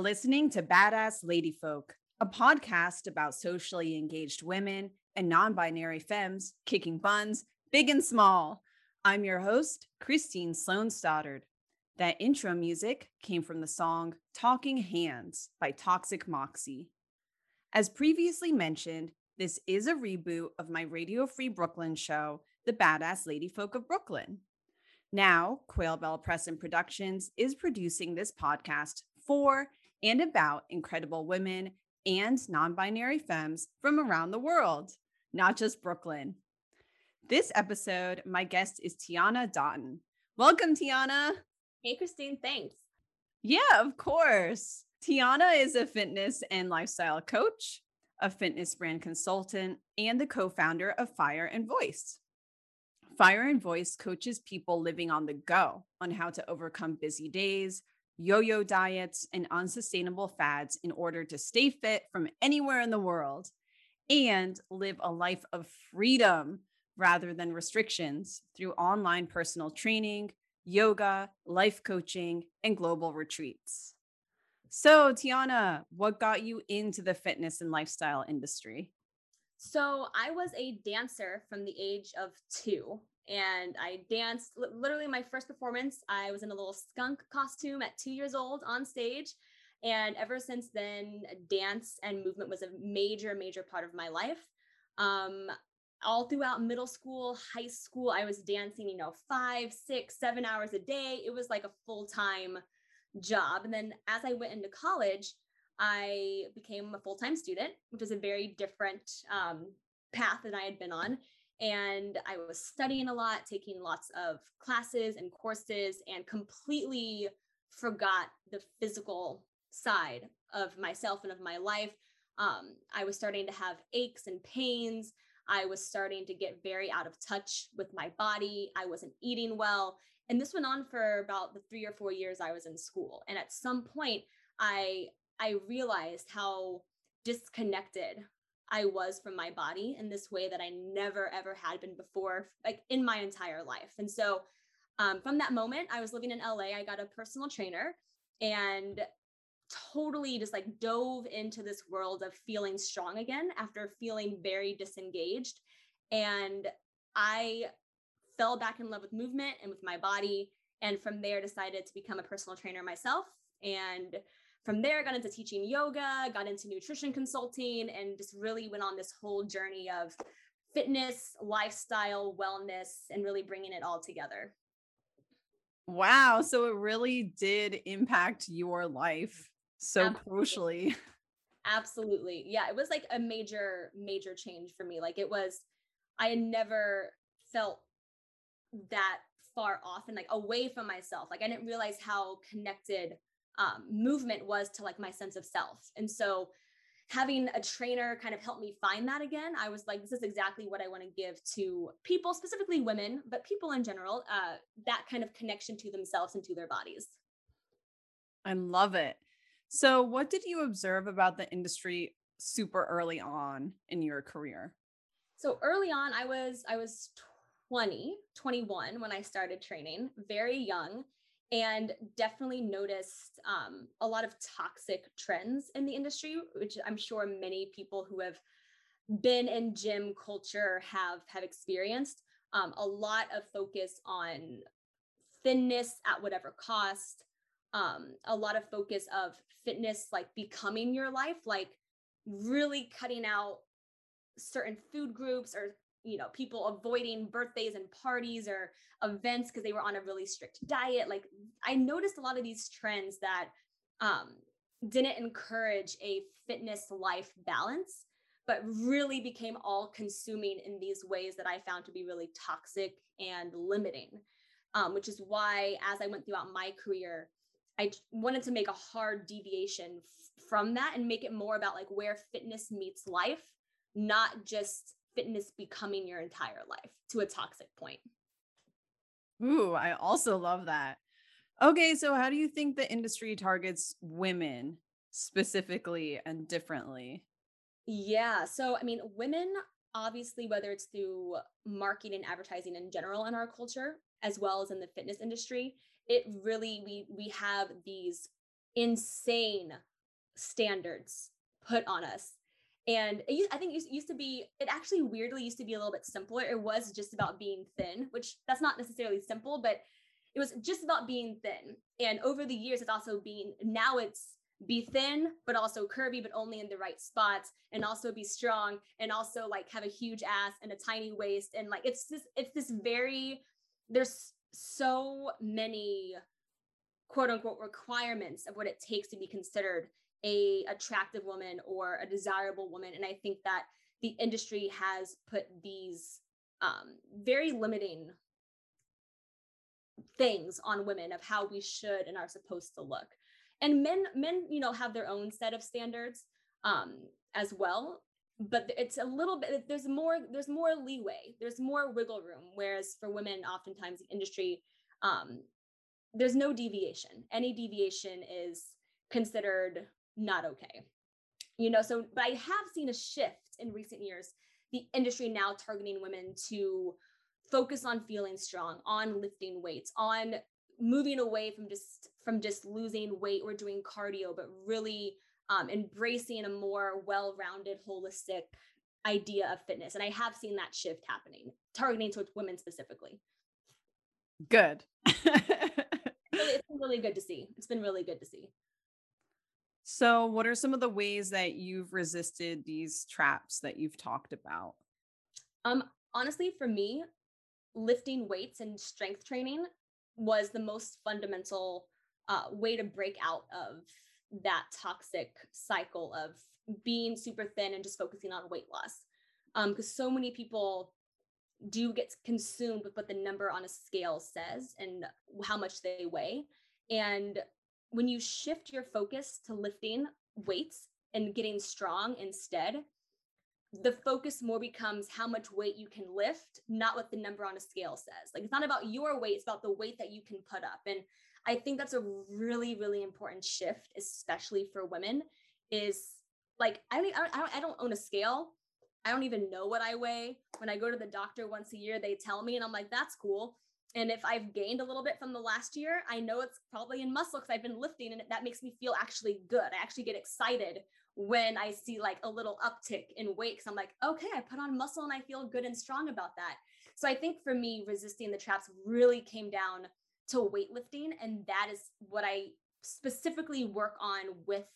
Listening to Badass Lady Folk, a podcast about socially engaged women and non binary femmes kicking buns, big and small. I'm your host, Christine Sloan Stoddard. That intro music came from the song Talking Hands by Toxic Moxie. As previously mentioned, this is a reboot of my Radio Free Brooklyn show, The Badass Lady Folk of Brooklyn. Now, Quail Bell Press and Productions is producing this podcast for and about incredible women and non binary femmes from around the world, not just Brooklyn. This episode, my guest is Tiana Doughton. Welcome, Tiana. Hey, Christine, thanks. Yeah, of course. Tiana is a fitness and lifestyle coach, a fitness brand consultant, and the co founder of Fire and Voice. Fire and Voice coaches people living on the go on how to overcome busy days, yo yo diets, and unsustainable fads in order to stay fit from anywhere in the world and live a life of freedom rather than restrictions through online personal training, yoga, life coaching, and global retreats. So, Tiana, what got you into the fitness and lifestyle industry? So, I was a dancer from the age of two and I danced. Literally, my first performance, I was in a little skunk costume at two years old on stage. And ever since then, dance and movement was a major, major part of my life. Um, all throughout middle school, high school, I was dancing, you know, five, six, seven hours a day. It was like a full time job. And then as I went into college, I became a full time student, which was a very different um, path than I had been on and I was studying a lot, taking lots of classes and courses, and completely forgot the physical side of myself and of my life. Um, I was starting to have aches and pains. I was starting to get very out of touch with my body. I wasn't eating well. And this went on for about the three or four years I was in school. And at some point, I I realized how disconnected I was from my body in this way that I never ever had been before, like in my entire life. And so um, from that moment, I was living in LA. I got a personal trainer and totally just like dove into this world of feeling strong again after feeling very disengaged. And I fell back in love with movement and with my body. And from there, decided to become a personal trainer myself. And from there, got into teaching yoga, got into nutrition consulting, and just really went on this whole journey of fitness, lifestyle, wellness, and really bringing it all together. Wow. So it really did impact your life so Absolutely. crucially. Absolutely. Yeah. It was like a major, major change for me. Like it was, I had never felt that far off and like away from myself. Like I didn't realize how connected um, movement was to like my sense of self. And so having a trainer kind of help me find that again, I was like, this is exactly what I want to give to people, specifically women, but people in general, uh, that kind of connection to themselves and to their bodies. I love it. So, what did you observe about the industry super early on in your career? So, early on, I was I was 20, 21 when I started training, very young and definitely noticed um, a lot of toxic trends in the industry, which I'm sure many people who have been in gym culture have have experienced. Um, a lot of focus on thinness at whatever cost. Um, a lot of focus of fitness like becoming your life, like really cutting out certain food groups or you know people avoiding birthdays and parties or events because they were on a really strict diet like i noticed a lot of these trends that um, didn't encourage a fitness life balance but really became all consuming in these ways that i found to be really toxic and limiting um, which is why as i went throughout my career i wanted to make a hard deviation f- from that and make it more about like where fitness meets life not just fitness becoming your entire life to a toxic point. Ooh, I also love that. Okay, so how do you think the industry targets women specifically and differently? Yeah, so I mean, women obviously whether it's through marketing and advertising in general in our culture as well as in the fitness industry, it really we we have these insane standards put on us. And I think it used to be, it actually weirdly used to be a little bit simpler. It was just about being thin, which that's not necessarily simple, but it was just about being thin. And over the years, it's also been, now it's be thin, but also curvy, but only in the right spots, and also be strong, and also like have a huge ass and a tiny waist. And like, it's this, it's this very, there's so many quote unquote requirements of what it takes to be considered a attractive woman or a desirable woman. And i think that the industry has put these um, very limiting things on women of how we should and are supposed to look. And men men you know have their own set of standards um, as well but it's a little bit there's more there's more leeway there's more wiggle room whereas for women oftentimes the industry um, there's no deviation. Any deviation is considered not okay. You know so but i have seen a shift in recent years the industry now targeting women to focus on feeling strong on lifting weights on moving away from just from just losing weight or doing cardio but really um, embracing a more well-rounded holistic idea of fitness. And i have seen that shift happening targeting towards women specifically. Good. It's been really good to see. It's been really good to see so what are some of the ways that you've resisted these traps that you've talked about um honestly for me lifting weights and strength training was the most fundamental uh, way to break out of that toxic cycle of being super thin and just focusing on weight loss. Because um, so many people do get consumed with what the number on a scale says and how much they weigh. And when you shift your focus to lifting weights and getting strong instead, the focus more becomes how much weight you can lift, not what the number on a scale says. Like it's not about your weight, it's about the weight that you can put up. And I think that's a really, really important shift, especially for women. Is like I don't, I don't, I don't own a scale. I don't even know what I weigh. When I go to the doctor once a year, they tell me, and I'm like, that's cool. And if I've gained a little bit from the last year, I know it's probably in muscle because I've been lifting, and that makes me feel actually good. I actually get excited when I see like a little uptick in weight because I'm like, okay, I put on muscle and I feel good and strong about that. So I think for me, resisting the traps really came down to weightlifting. And that is what I specifically work on with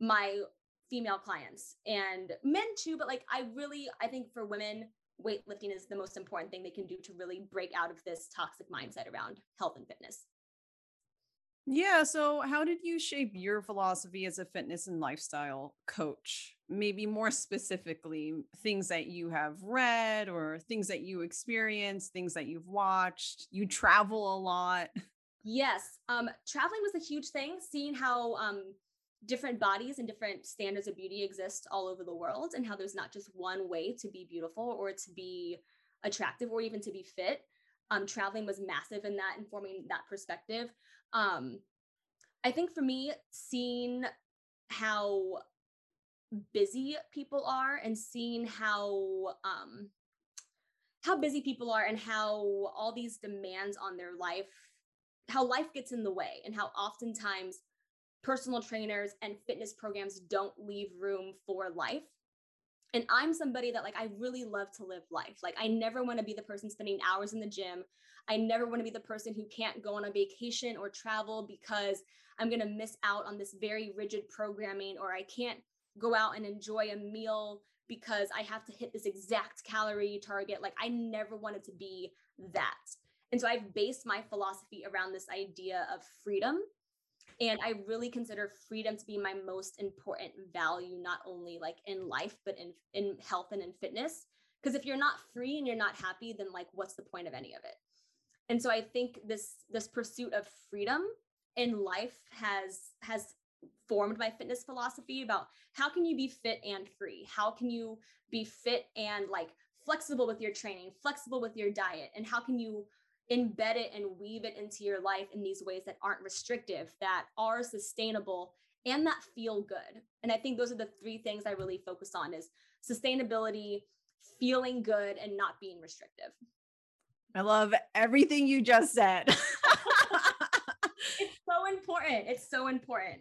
my female clients and men too. But like, I really, I think for women, weightlifting is the most important thing they can do to really break out of this toxic mindset around health and fitness. Yeah. So, how did you shape your philosophy as a fitness and lifestyle coach? Maybe more specifically, things that you have read or things that you experienced, things that you've watched. You travel a lot. Yes. Um, traveling was a huge thing, seeing how um, different bodies and different standards of beauty exist all over the world, and how there's not just one way to be beautiful or to be attractive or even to be fit. Um, traveling was massive in that, informing that perspective. Um, I think for me, seeing how busy people are and seeing how um, how busy people are and how all these demands on their life, how life gets in the way, and how oftentimes personal trainers and fitness programs don't leave room for life. And I'm somebody that like I really love to live life. Like I never want to be the person spending hours in the gym. I never want to be the person who can't go on a vacation or travel because I'm going to miss out on this very rigid programming or I can't go out and enjoy a meal because I have to hit this exact calorie target. Like I never wanted to be that. And so I've based my philosophy around this idea of freedom. And I really consider freedom to be my most important value, not only like in life, but in, in health and in fitness. Because if you're not free and you're not happy, then like what's the point of any of it? and so i think this this pursuit of freedom in life has has formed my fitness philosophy about how can you be fit and free how can you be fit and like flexible with your training flexible with your diet and how can you embed it and weave it into your life in these ways that aren't restrictive that are sustainable and that feel good and i think those are the three things i really focus on is sustainability feeling good and not being restrictive I love everything you just said. it's so important. It's so important.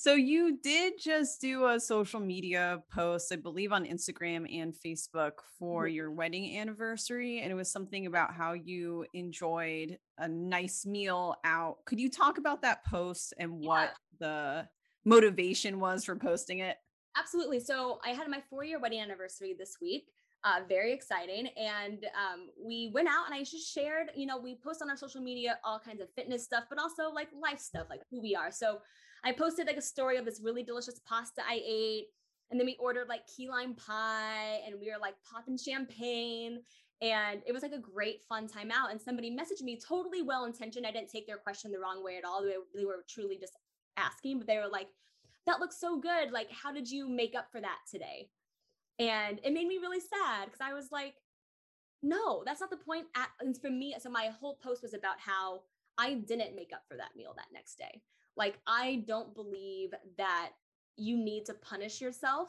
So you did just do a social media post, I believe on Instagram and Facebook for Mhm. your wedding anniversary. And it was something about how you enjoyed a nice meal out. Could you talk about that post and Yeah. what the motivation was for posting it? Absolutely. So I had my four year wedding anniversary this week. Uh, very exciting. And um, we went out and I just shared, you know, we post on our social media all kinds of fitness stuff, but also like life stuff, like who we are. So I posted like a story of this really delicious pasta I ate. And then we ordered like key lime pie and we were like popping champagne. And it was like a great fun time out. And somebody messaged me totally well intentioned. I didn't take their question the wrong way at all. They, were truly just asking, but they were like, that looks so good. Like, how did you make up for that today? And it made me really sad because I was like, no, that's not the point. At, and for me, so my whole post was about how I didn't make up for that meal that next day. Like, I don't believe that you need to punish yourself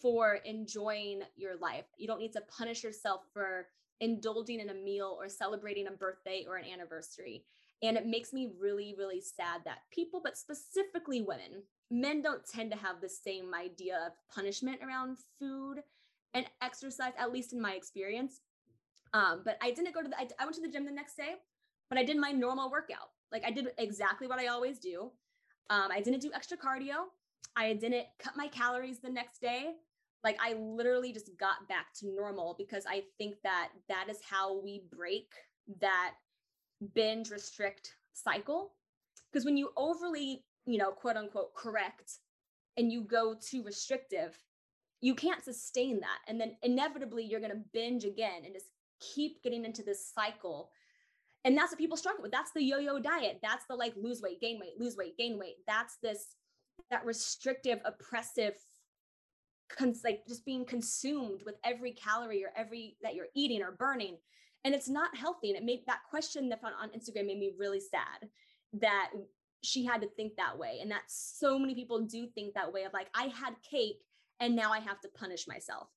for enjoying your life. You don't need to punish yourself for indulging in a meal or celebrating a birthday or an anniversary. And it makes me really, really sad that people, but specifically women, men don't tend to have the same idea of punishment around food and exercise, at least in my experience. Um, but I didn't go to the, I, I went to the gym the next day, but I did my normal workout. Like I did exactly what I always do. Um, I didn't do extra cardio. I didn't cut my calories the next day. Like I literally just got back to normal because I think that that is how we break that binge restrict cycle. Because when you overly, you know, quote unquote, correct and you go too restrictive, you can't sustain that. And then inevitably you're going to binge again and just keep getting into this cycle. And that's what people struggle with. That's the yo yo diet. That's the like lose weight, gain weight, lose weight, gain weight. That's this, that restrictive, oppressive, cons- like just being consumed with every calorie or every that you're eating or burning and it's not healthy and it made that question that found on instagram made me really sad that she had to think that way and that so many people do think that way of like i had cake and now i have to punish myself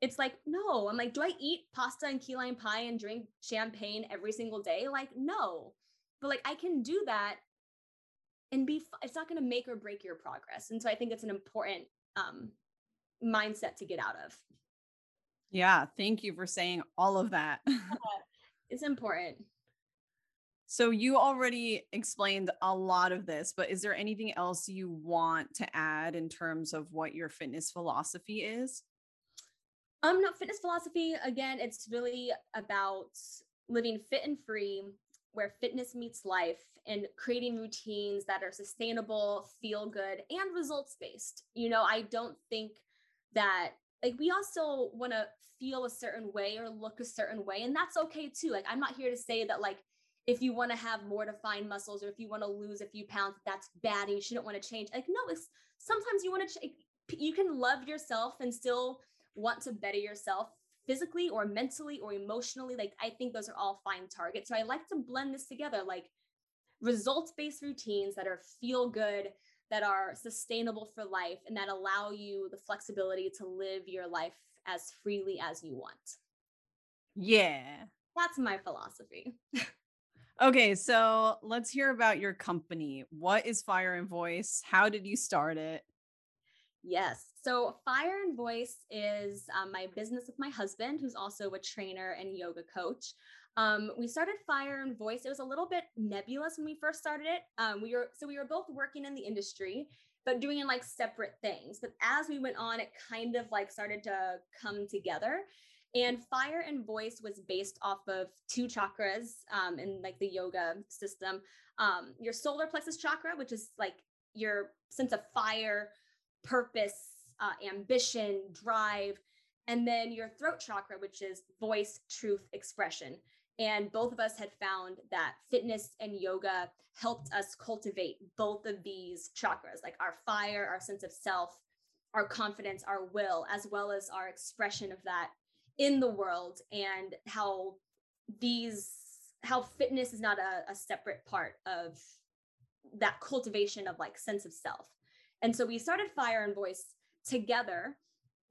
it's like no. I'm like do i eat pasta and key lime pie and drink champagne every single day? Like no. But like i can do that and be f- it's not going to make or break your progress. And so i think it's an important um mindset to get out of. Yeah, thank you for saying all of that. it's important. So you already explained a lot of this, but is there anything else you want to add in terms of what your fitness philosophy is? Um, no, fitness philosophy, again, it's really about living fit and free, where fitness meets life and creating routines that are sustainable, feel good, and results based. You know, I don't think that like we still want to feel a certain way or look a certain way, and that's okay too. Like, I'm not here to say that like if you want to have more defined muscles or if you want to lose a few pounds, that's bad and you shouldn't want to change. Like, no, it's sometimes you want to, ch- you can love yourself and still want to better yourself physically or mentally or emotionally like i think those are all fine targets so i like to blend this together like results based routines that are feel good that are sustainable for life and that allow you the flexibility to live your life as freely as you want Yeah. that's my philosophy Okay, so let's hear about your company. What is Fire and Voice? How did you start it? Yes. So Fire and Voice is um, my business with my husband, who's also a trainer and yoga coach. Um, we started Fire and Voice. It was a little bit nebulous when we first started it. Um, we were so we were both working in the industry, but doing like separate things. But as we went on, it kind of like started to come together. And Fire and Voice was based off of two chakras um, in like the yoga system. Um, your solar plexus chakra, which is like your sense of fire, purpose, uh, ambition, drive, and then your throat chakra, which is voice, truth, expression. And both of us had found that fitness and yoga helped us cultivate both of these chakras, like our fire, our sense of self, our confidence, our will, as well as our expression of that in the world, and how these, how fitness is not a, a separate part of that cultivation of like sense of self. And so we started Fire and Voice together.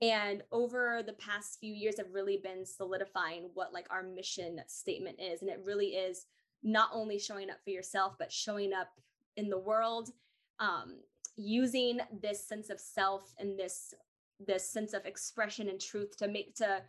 And over the past few years have really been solidifying what like our mission statement is. And it really is not only showing up for yourself, but showing up in the world, um, using this sense of self and this this sense of expression and truth to make to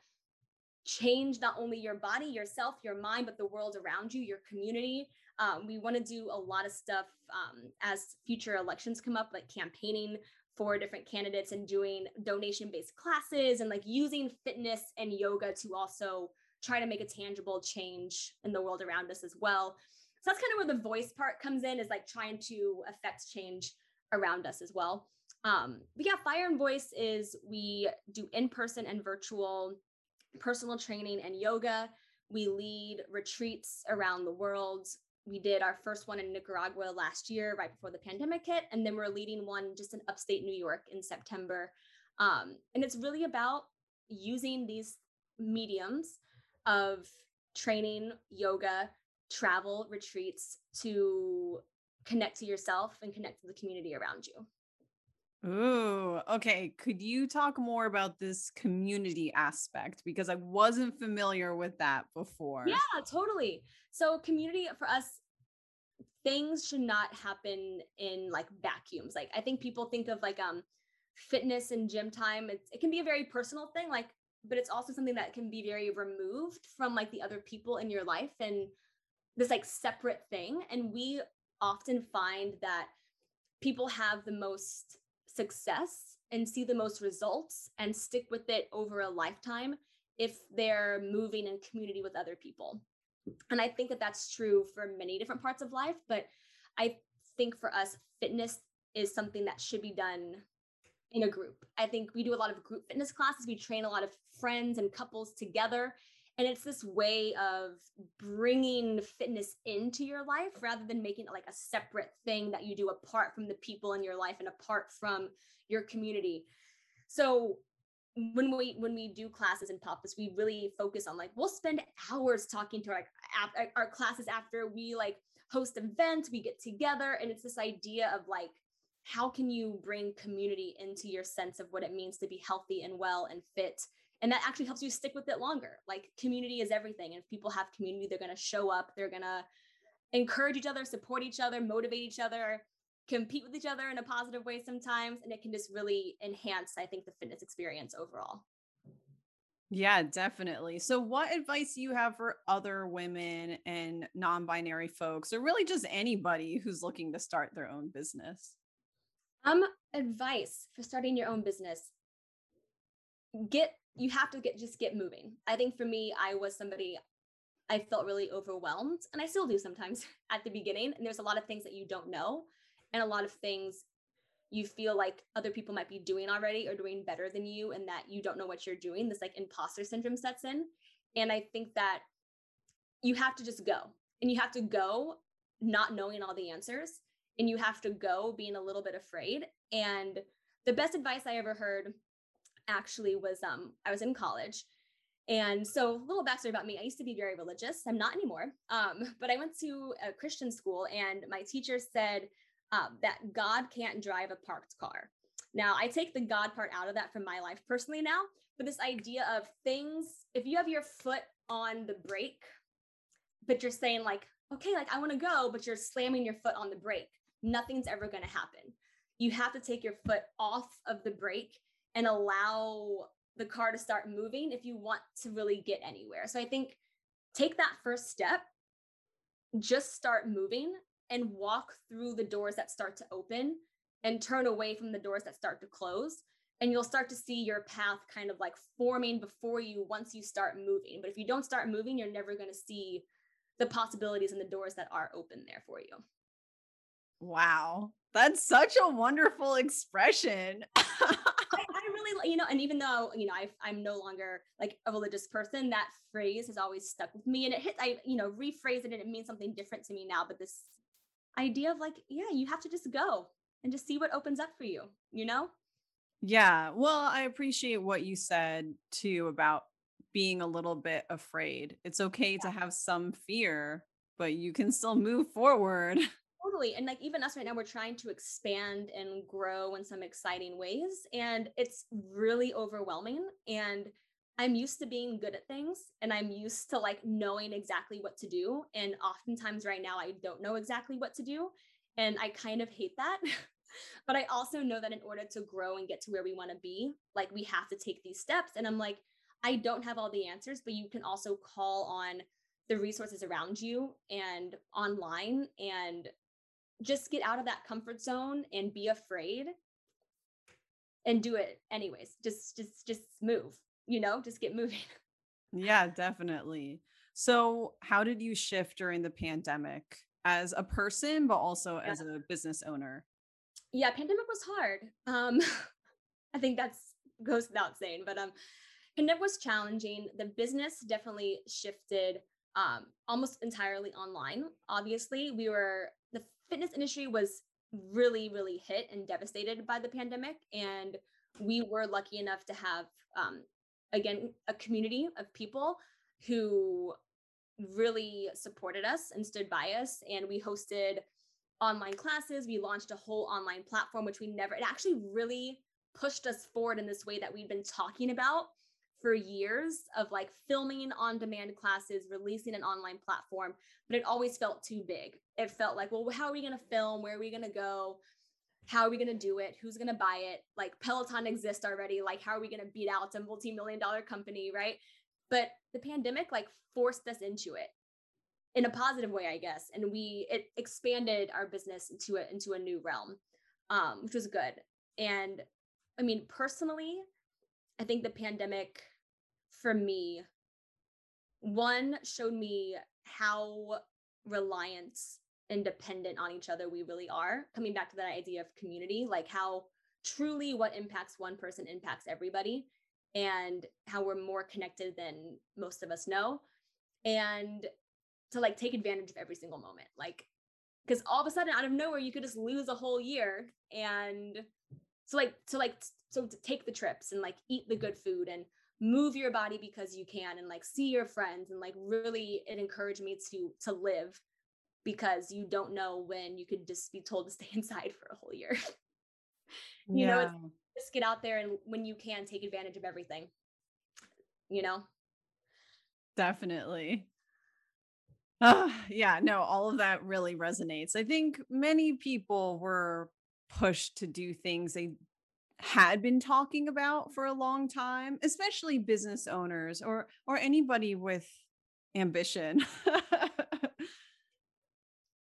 change not only your body, yourself, your mind, but the world around you, your community. Um, we want to do a lot of stuff um, as future elections come up, like campaigning for different candidates and doing donation based classes and like using fitness and yoga to also try to make a tangible change in the world around us as well. So that's kind of where the voice part comes in, is like trying to affect change around us as well. Um, but yeah, Fire and Voice is we do in person and virtual personal training and yoga. We lead retreats around the world. We did our first one in Nicaragua last year, right before the pandemic hit. And then we're leading one just in upstate New York in September. Um, and it's really about using these mediums of training, yoga, travel, retreats to connect to yourself and connect to the community around you. Ooh, okay. Could you talk more about this community aspect? Because I wasn't familiar with that before. Yeah, totally. So, community for us, things should not happen in like vacuums. Like, I think people think of like um fitness and gym time. It's, it can be a very personal thing, like, but it's also something that can be very removed from like the other people in your life and this like separate thing. And we often find that people have the most success and see the most results and stick with it over a lifetime if they're moving in community with other people. And I think that that's true for many different parts of life, but I think for us, fitness is something that should be done in a group. I think we do a lot of group fitness classes. We train a lot of friends and couples together and it's this way of bringing fitness into your life rather than making it like a separate thing that you do apart from the people in your life and apart from your community. So when we when we do classes in Popus, we really focus on like we'll spend hours talking to our our classes after we like host events, we get together, and it's this idea of like how can you bring community into your sense of what it means to be healthy and well and fit and that actually helps you stick with it longer. Like community is everything. And if people have community they're going to show up. They're going to encourage each other support each other motivate each other compete with each other in a positive way sometimes. And it can just really enhance i think the fitness experience overall. Yeah, definitely. So, what advice do you have for other women and non binary folks, or really just anybody who's looking to start their own business? Um, advice for starting your own business. Get you have to get just get moving. I think for me, I was somebody I felt really overwhelmed, and I still do sometimes at the beginning. And there's a lot of things that you don't know, and a lot of things you feel like other people might be doing already or doing better than you, and that you don't know what you're doing. This like imposter syndrome sets in. And I think that you have to just go, and you have to go not knowing all the answers, and you have to go being a little bit afraid. And the best advice I ever heard actually was um I was in college. And so a little backstory about me. I used to be very religious. I'm not anymore. Um, but I went to a Christian school and my teacher said um, that God can't drive a parked car. Now I take the God part out of that from my life personally now, but this idea of things, if you have your foot on the brake, but you're saying like, okay, like I want to go, but you're slamming your foot on the brake, nothing's ever going to happen. You have to take your foot off of the brake and allow the car to start moving if you want to really get anywhere. So I think take that first step, just start moving and walk through the doors that start to open and turn away from the doors that start to close. And you'll start to see your path kind of like forming before you once you start moving. But if you don't start moving, you're never going to see the possibilities and the doors that are open there for you. Wow. That's such a wonderful expression. really, you know, and even though, you know, i I'm no longer like a religious person, that phrase has always stuck with me. And it hit, I, you know, rephrase it and it means something different to me now. But this idea of like, yeah, you have to just go and just see what opens up for you, you know? Yeah. Well, I appreciate what you said too about being a little bit afraid. It's okay yeah. to have some fear, but you can still move forward. Totally. And like even us right now, we're trying to expand and grow in some exciting ways. And it's really overwhelming. And I'm used to being good at things and I'm used to like knowing exactly what to do. And oftentimes right now, I don't know exactly what to do. And I kind of hate that. but I also know that in order to grow and get to where we want to be, like we have to take these steps. And I'm like, I don't have all the answers, but you can also call on the resources around you and online and just get out of that comfort zone and be afraid and do it anyways. Just just just move you know just get moving. Yeah definitely. So how did you shift during the pandemic as a person but also yeah. as a business owner? Yeah pandemic was hard. Um i think that's goes without saying but um pandemic was challenging. The business definitely shifted um almost entirely online. Obviously we were fitness industry was really really hit and devastated by the pandemic and we were lucky enough to have um, again a community of people who really supported us and stood by us and we hosted online classes. We launched a whole online platform which we never it actually really pushed us forward in this way that we've been talking about for years of like filming on demand classes releasing an online platform but it always felt too big. It felt like well how are we going to film? Where are we going to go? How are we going to do it? Who's going to buy it? Like peloton exists already. Like how are we going to beat out a multi-million dollar company right? But the pandemic like forced us into it in a positive way i guess and we it expanded our business into a into a new realm um which was good. And i mean personally i think the pandemic for me one showed me how reliant and dependent on each other we really are coming back to that idea of community like how truly what impacts one person impacts everybody and how we're more connected than most of us know and to like take advantage of every single moment like because all of a sudden out of nowhere you could just lose a whole year and so like to like so to take the trips and like eat the good food and move your body because you can and like see your friends and like really it encouraged me to to live because you don't know when you could just be told to stay inside for a whole year. you yeah. know, just get out there and when you can take advantage of everything. You know? Definitely. Uh, yeah, no, all of that really resonates. I think many people were pushed to do things they had been talking about for a long time, especially business owners or or anybody with ambition.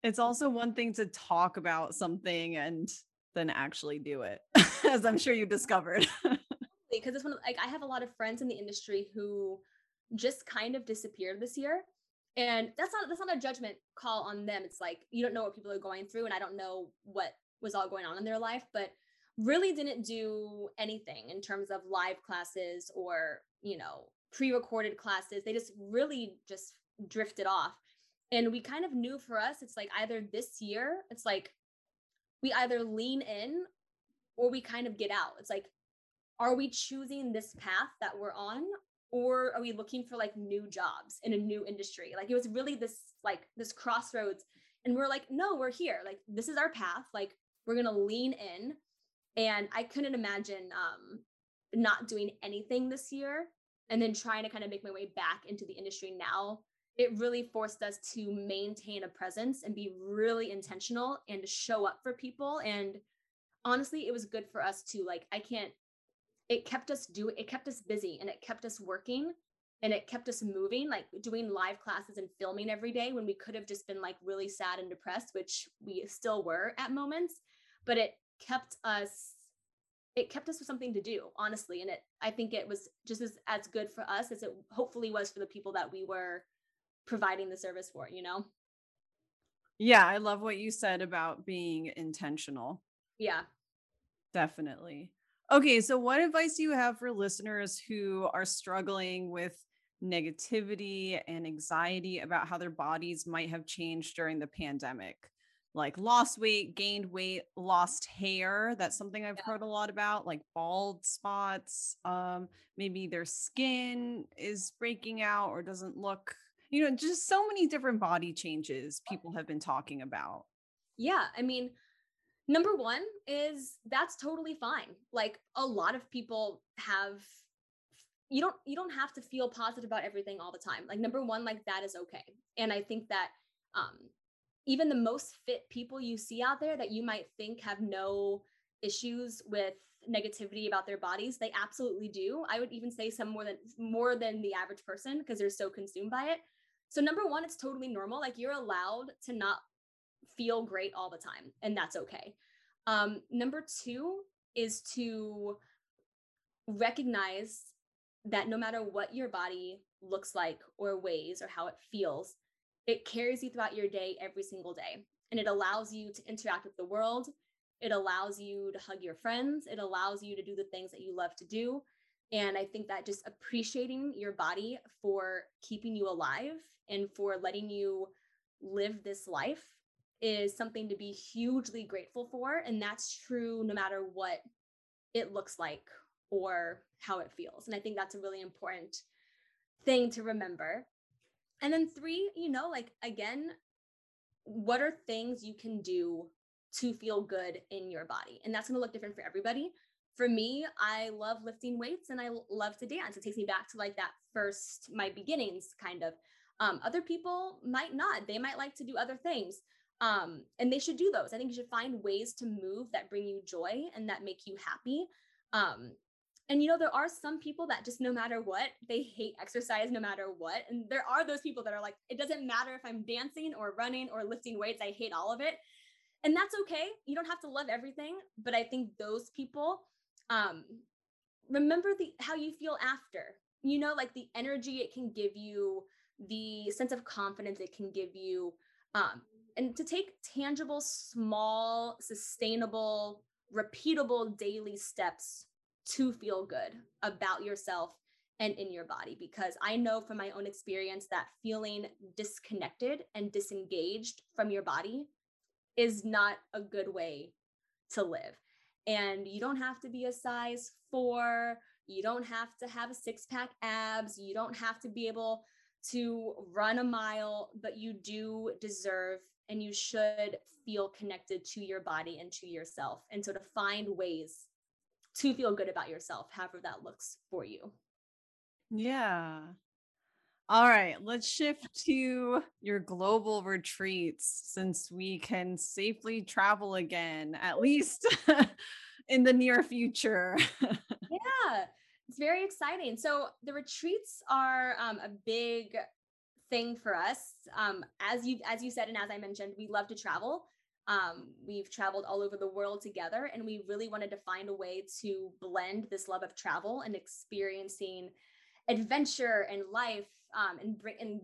It's mm. also one thing to talk about something and then actually do it, as I'm sure you discovered. Because it's one of, like I have a lot of friends in the industry who just kind of disappeared this year. And that's not that's not a judgment call on them. It's like you don't know what people are going through, and I don't know what was all going on in their life, but really didn't do anything in terms of live classes or you know pre-recorded classes. They just really just drifted off. And we kind of knew for us, it's like either this year, it's like we either lean in or we kind of get out. It's like, are we choosing this path that we're on? Or are we looking for like new jobs in a new industry? Like it was really this like this crossroads. And we're like, no, we're here. Like this is our path. Like we're gonna lean in. And I couldn't imagine um not doing anything this year and then trying to kind of make my way back into the industry now it really forced us to maintain a presence and be really intentional and to show up for people and honestly it was good for us to like i can't it kept us doing it kept us busy and it kept us working and it kept us moving like doing live classes and filming every day when we could have just been like really sad and depressed which we still were at moments but it kept us it kept us with something to do honestly and it i think it was just as, as good for us as it hopefully was for the people that we were providing the service for, you know? Yeah, I love what you said about being intentional. Yeah. Definitely. Okay, so what advice do you have for listeners who are struggling with negativity and anxiety about how their bodies might have changed during the pandemic? Like lost weight, gained weight, lost hair. That's something I've yeah. heard a lot about, like bald spots. Um, maybe their skin is breaking out or doesn't look you know, just so many different body changes people have been talking about. Yeah. I mean, number one is that's totally fine. Like a lot of people have you don't you don't have to feel positive about everything all the time like number one like that is okay and i think that um even the most fit people you see out there that you might think have no issues with negativity about their bodies they absolutely do. I would even say some more than more than the average person because they're so consumed by it. So number one it's totally normal. Like you're allowed to not feel great all the time and that's okay. Um number two is to recognize that no matter what your body looks like or weighs or how it feels it carries you throughout your day every single day and it allows you to interact with the world it allows you to hug your friends. It allows you to do the things that you love to do. And I think that just appreciating your body for keeping you alive and for letting you live this life is something to be hugely grateful for. And that's true no matter what it looks like or how it feels. And I think that's a really important thing to remember. And then, three, you know, like again, what are things you can do to feel good in your body. And that's going to look different for everybody. For me, I love lifting weights and I love to dance. It takes me back to like that first, my beginnings kind of. Um, other people might not, they might like to do other things. Um, and they should do those. I think you should find ways to move that bring you joy and that make you happy. Um, and you know, there are some people that just no matter what, they hate exercise no matter what. And there are those people that are like, it doesn't matter if I'm dancing or running or lifting weights, I hate all of it. And that's okay. You don't have to love everything but i think those people um remember the how you feel after. You know like the energy it can give you the sense of confidence it can give you um and to take tangible small sustainable repeatable daily steps to feel good about yourself and in your body because I know from my own experience that feeling disconnected and disengaged from your body is not a good way to live. And you don't have to be a size four. You don't have to have a six pack abs. You don't have to be able to run a mile, but you do deserve and you should feel connected to your body and to yourself. And so to find ways to feel good about yourself, however that looks for you. Yeah. All right, let's shift to your global retreats since we can safely travel again, at least in the near future. yeah, it's very exciting. So, the retreats are um, a big thing for us. Um, as you as you said, and as I mentioned, we love to travel. Um, we've traveled all over the world together, and we really wanted to find a way to blend this love of travel and experiencing adventure and life um, and bring and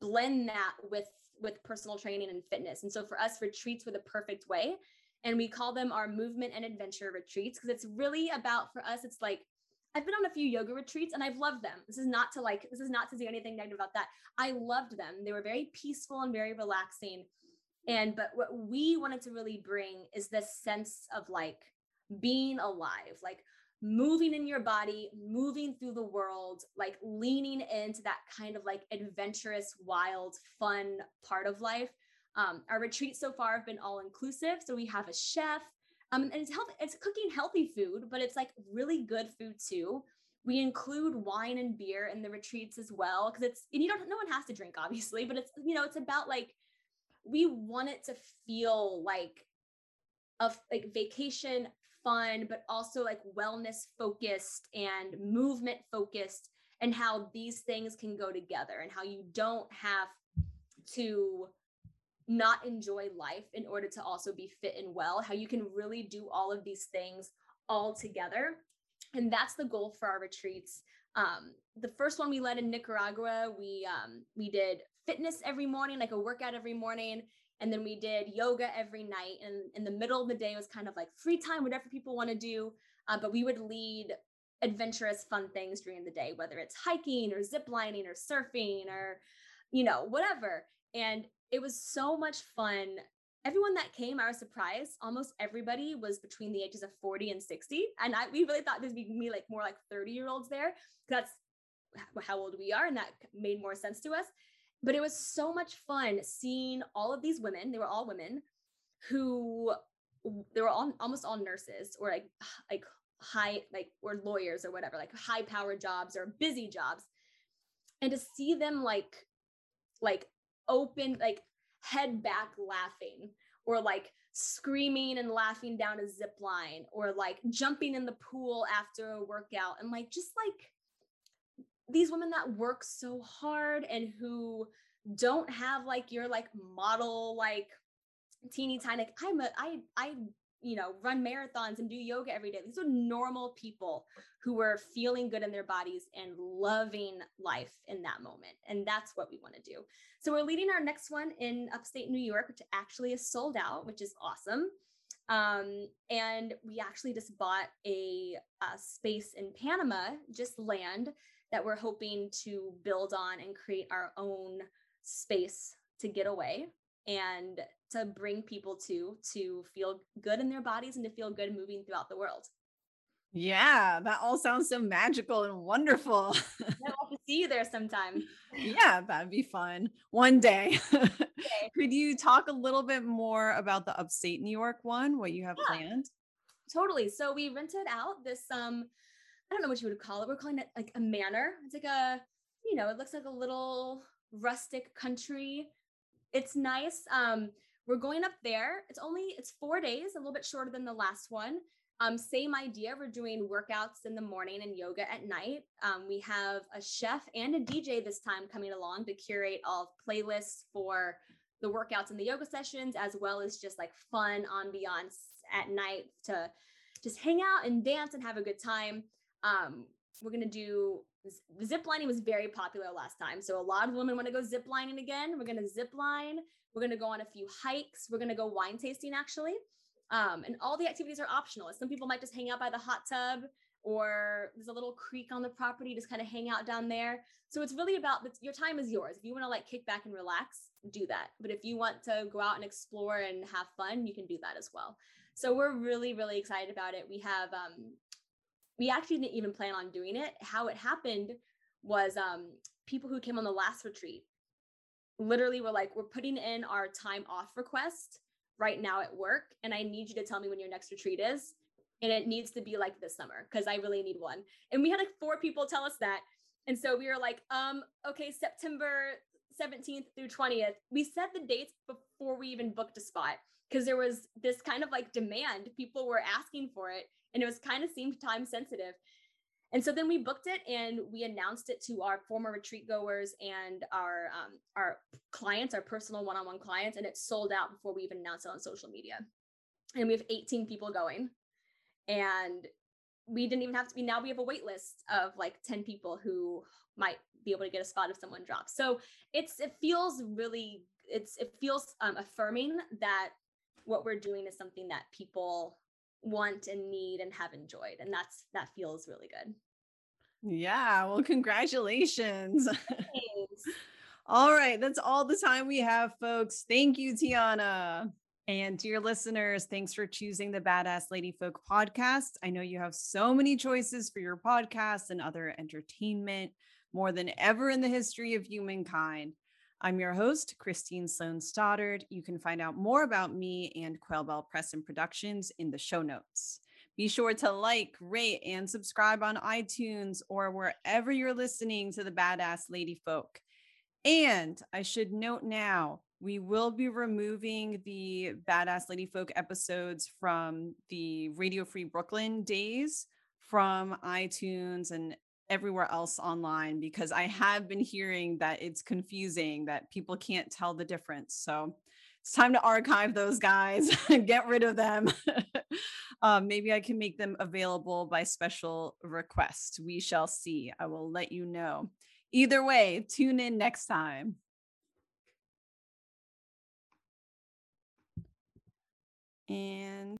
blend that with with personal training and fitness. And so for us, retreats were the perfect way. And we call them our movement and adventure retreats because it's really about for us, it's like I've been on a few yoga retreats and I've loved them. This is not to like, this is not to do anything negative about that. I loved them. They were very peaceful and very relaxing. And but what we wanted to really bring is this sense of like being alive, like moving in your body, moving through the world, like leaning into that kind of like adventurous, wild, fun part of life. Um, our retreats so far have been all inclusive. So we have a chef, um, and it's healthy, it's cooking healthy food, but it's like really good food too. We include wine and beer in the retreats as well, because it's and you don't no one has to drink, obviously, but it's you know, it's about like we want it to feel like a like vacation fun, but also like wellness focused and movement focused, and how these things can go together, and how you don't have to not enjoy life in order to also be fit and well, how you can really do all of these things all together. And that's the goal for our retreats. Um, the first one we led in Nicaragua, we um, we did fitness every morning, like a workout every morning, and then we did yoga every night. And in the middle of the day was kind of like free time, whatever people want to do. Uh, but we would lead adventurous, fun things during the day, whether it's hiking or zip lining or surfing or, you know, whatever. And it was so much fun. Everyone that came, I was surprised. Almost everybody was between the ages of 40 and 60. And I we really thought there'd be me like more like 30 year olds there. That's how old we are. And that made more sense to us but it was so much fun seeing all of these women they were all women who they were all almost all nurses or like like high like or lawyers or whatever like high power jobs or busy jobs and to see them like like open like head back laughing or like screaming and laughing down a zip line or like jumping in the pool after a workout and like just like these women that work so hard and who don't have like your like model like teeny tiny like i'm a i i you know run marathons and do yoga every day. These are normal people who are feeling good in their bodies and loving life in that moment. And that's what we want to do. So we're leading our next one in upstate new york which actually is sold out which is awesome. Um, and we actually just bought a, a space in panama just land that we're hoping to build on and create our own space to get away. And to bring people to to feel good in their bodies and to feel good moving throughout the world. Yeah, that all sounds so magical and wonderful. I hope to see you there sometime. yeah, that'd be fun one day. Okay. Could you talk a little bit more about the upstate New York one, what you have yeah, planned? Totally. So we rented out this um I don't know what you would call it. We're calling it like a manor. It's like a, you know, it looks like a little rustic country. It's nice. Um, we're going up there. It's only it's four days, a little bit shorter than the last one. Um, same idea. We're doing workouts in the morning and yoga at night. Um, we have a chef and a DJ this time coming along to curate all playlists for the workouts and the yoga sessions, as well as just like fun ambiance at night to just hang out and dance and have a good time. Um, we're gonna do zip lining was very popular last time. So a lot of women want to go zip lining again. We're gonna zip line. We're gonna go on a few hikes. We're gonna go wine tasting actually. Um, and all the activities are optional. Some people might just hang out by the hot tub or there's a little creek on the property, just kind of hang out down there. So it's really about your time is yours. If you want to like kick back and relax, do that. But if you want to go out and explore and have fun, you can do that as well. So we're really, really excited about it. We have um, we actually didn't even plan on doing it. How it happened was um, people who came on the last retreat literally were like, we're putting in our time off request right now at work. And I need you to tell me when your next retreat is. And it needs to be like this summer because I really need one. And we had like four people tell us that. And so we were like, um, okay, September 17th through 20th. We set the dates before we even booked a spot because there was this kind of like demand. People were asking for it and it was kind of seemed time sensitive. And so then we booked it and we announced it to our former retreat goers and our um, our clients, our personal one-on-one clients, and it sold out before we even announced it on social media. And we have 18 people going, and we didn't even have to be. Now we have a wait list of like 10 people who might be able to get a spot if someone drops. So it's it feels really it's it feels um, affirming that what we're doing is something that people want and need and have enjoyed and that's that feels really good. Yeah well congratulations. All right that's all the time we have folks. Thank you tiana. And dear listeners thanks for choosing the badass lady folk podcast. I know you have so many choices for your podcast and other entertainment more than ever in the history of humankind I'm your host, Christine Sloan Stoddard. You can find out more about me and Quail Bell Press and Productions in the show notes. Be sure to like, rate, and subscribe on iTunes or wherever you're listening to the Badass Lady Folk. And I should note now, we will be removing the Badass Lady Folk episodes from the Radio Free Brooklyn days from iTunes and everywhere else online because I have been hearing that it's confusing that people can't tell the difference. So it's time to archive those guys and get rid of them. um, maybe I can make them available by special request. We shall see. I will let you know. Either way, tune in next time. And